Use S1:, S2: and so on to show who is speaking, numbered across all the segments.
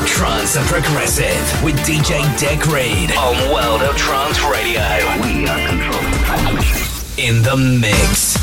S1: of trance and progressive with DJ Dek Reed on World of Trance Radio.
S2: We are controlling transmission.
S1: In the mix.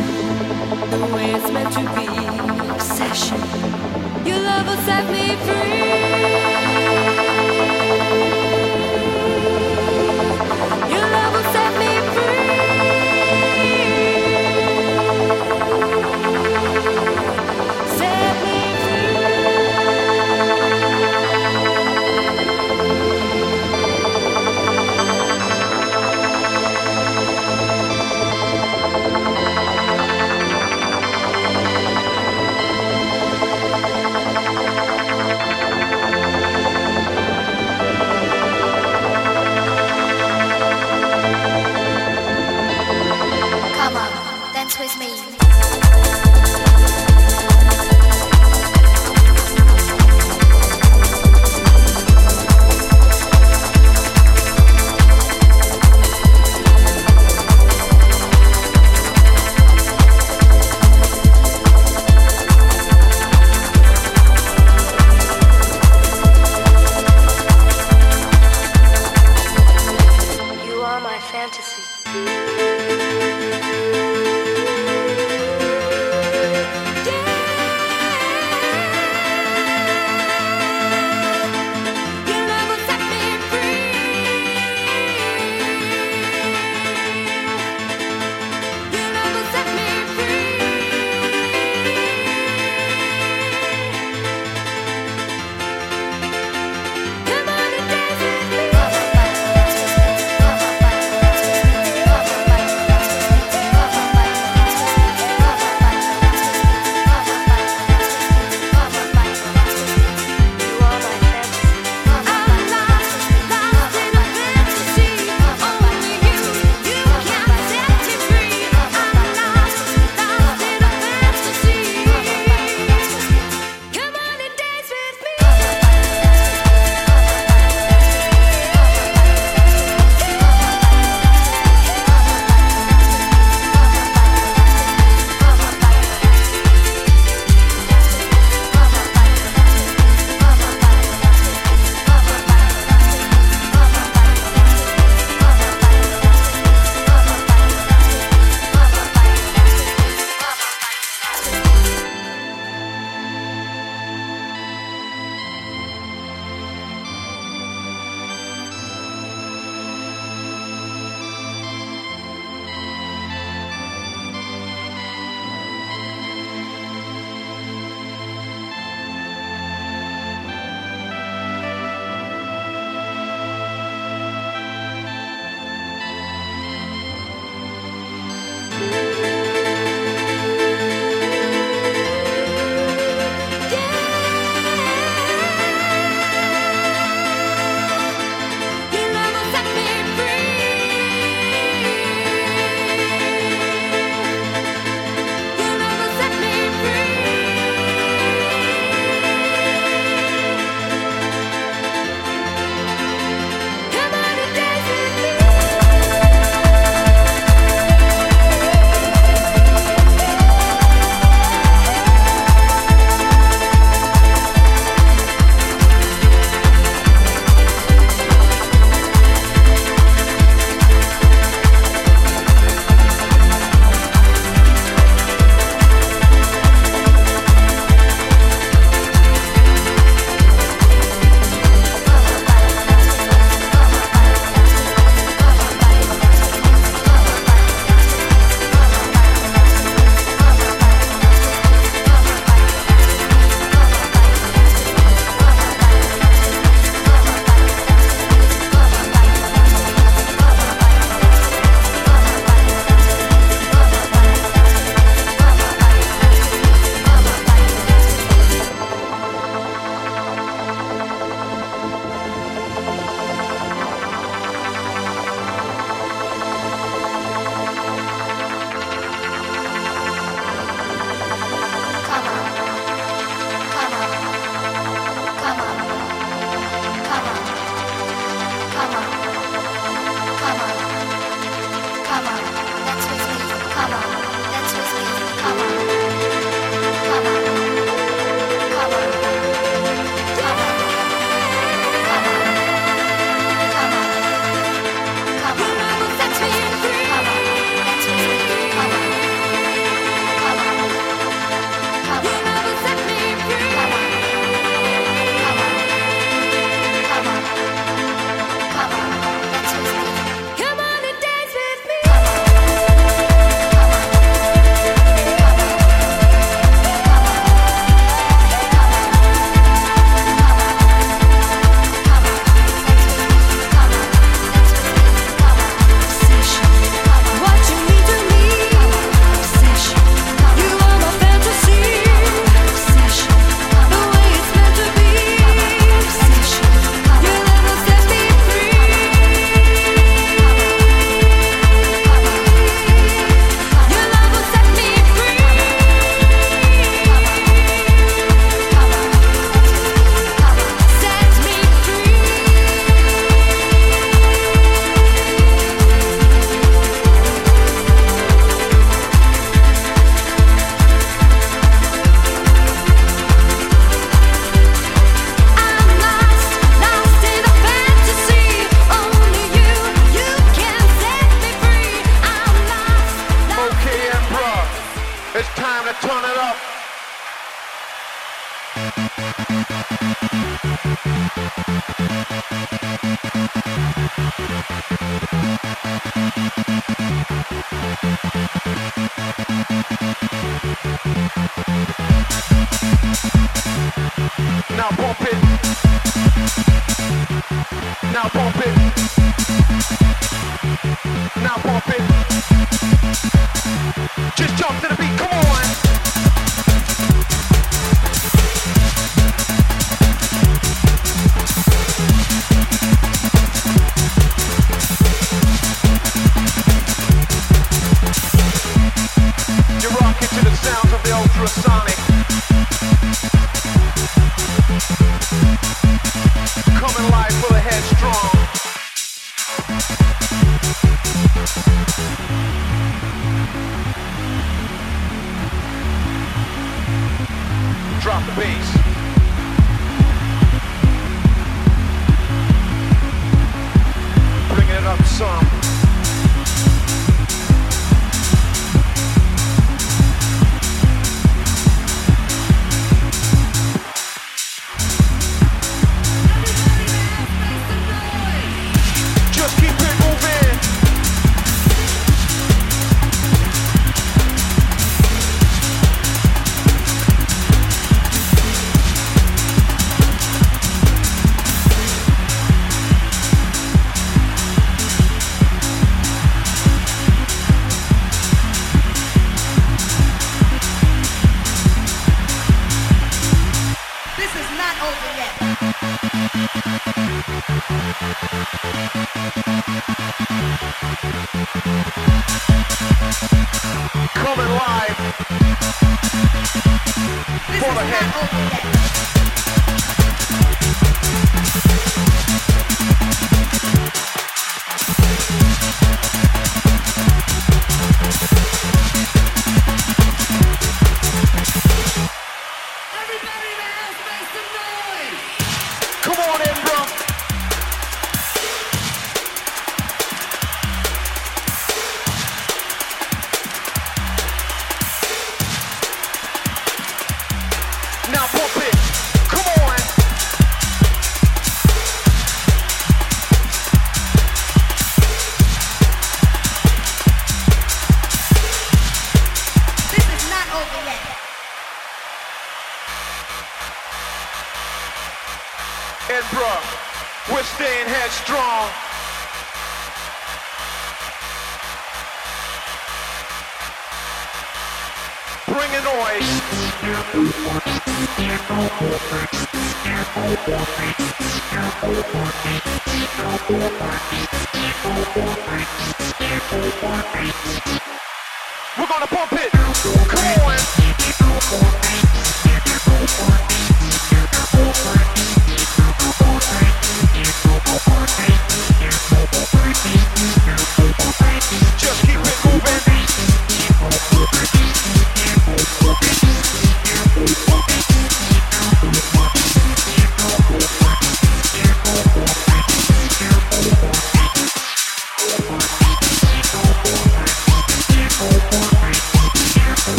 S3: the way it's meant to be, obsession. Your love will set me free.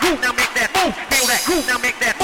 S3: groove, now make that
S4: move.
S5: Feel that.
S3: Groove, now make
S6: that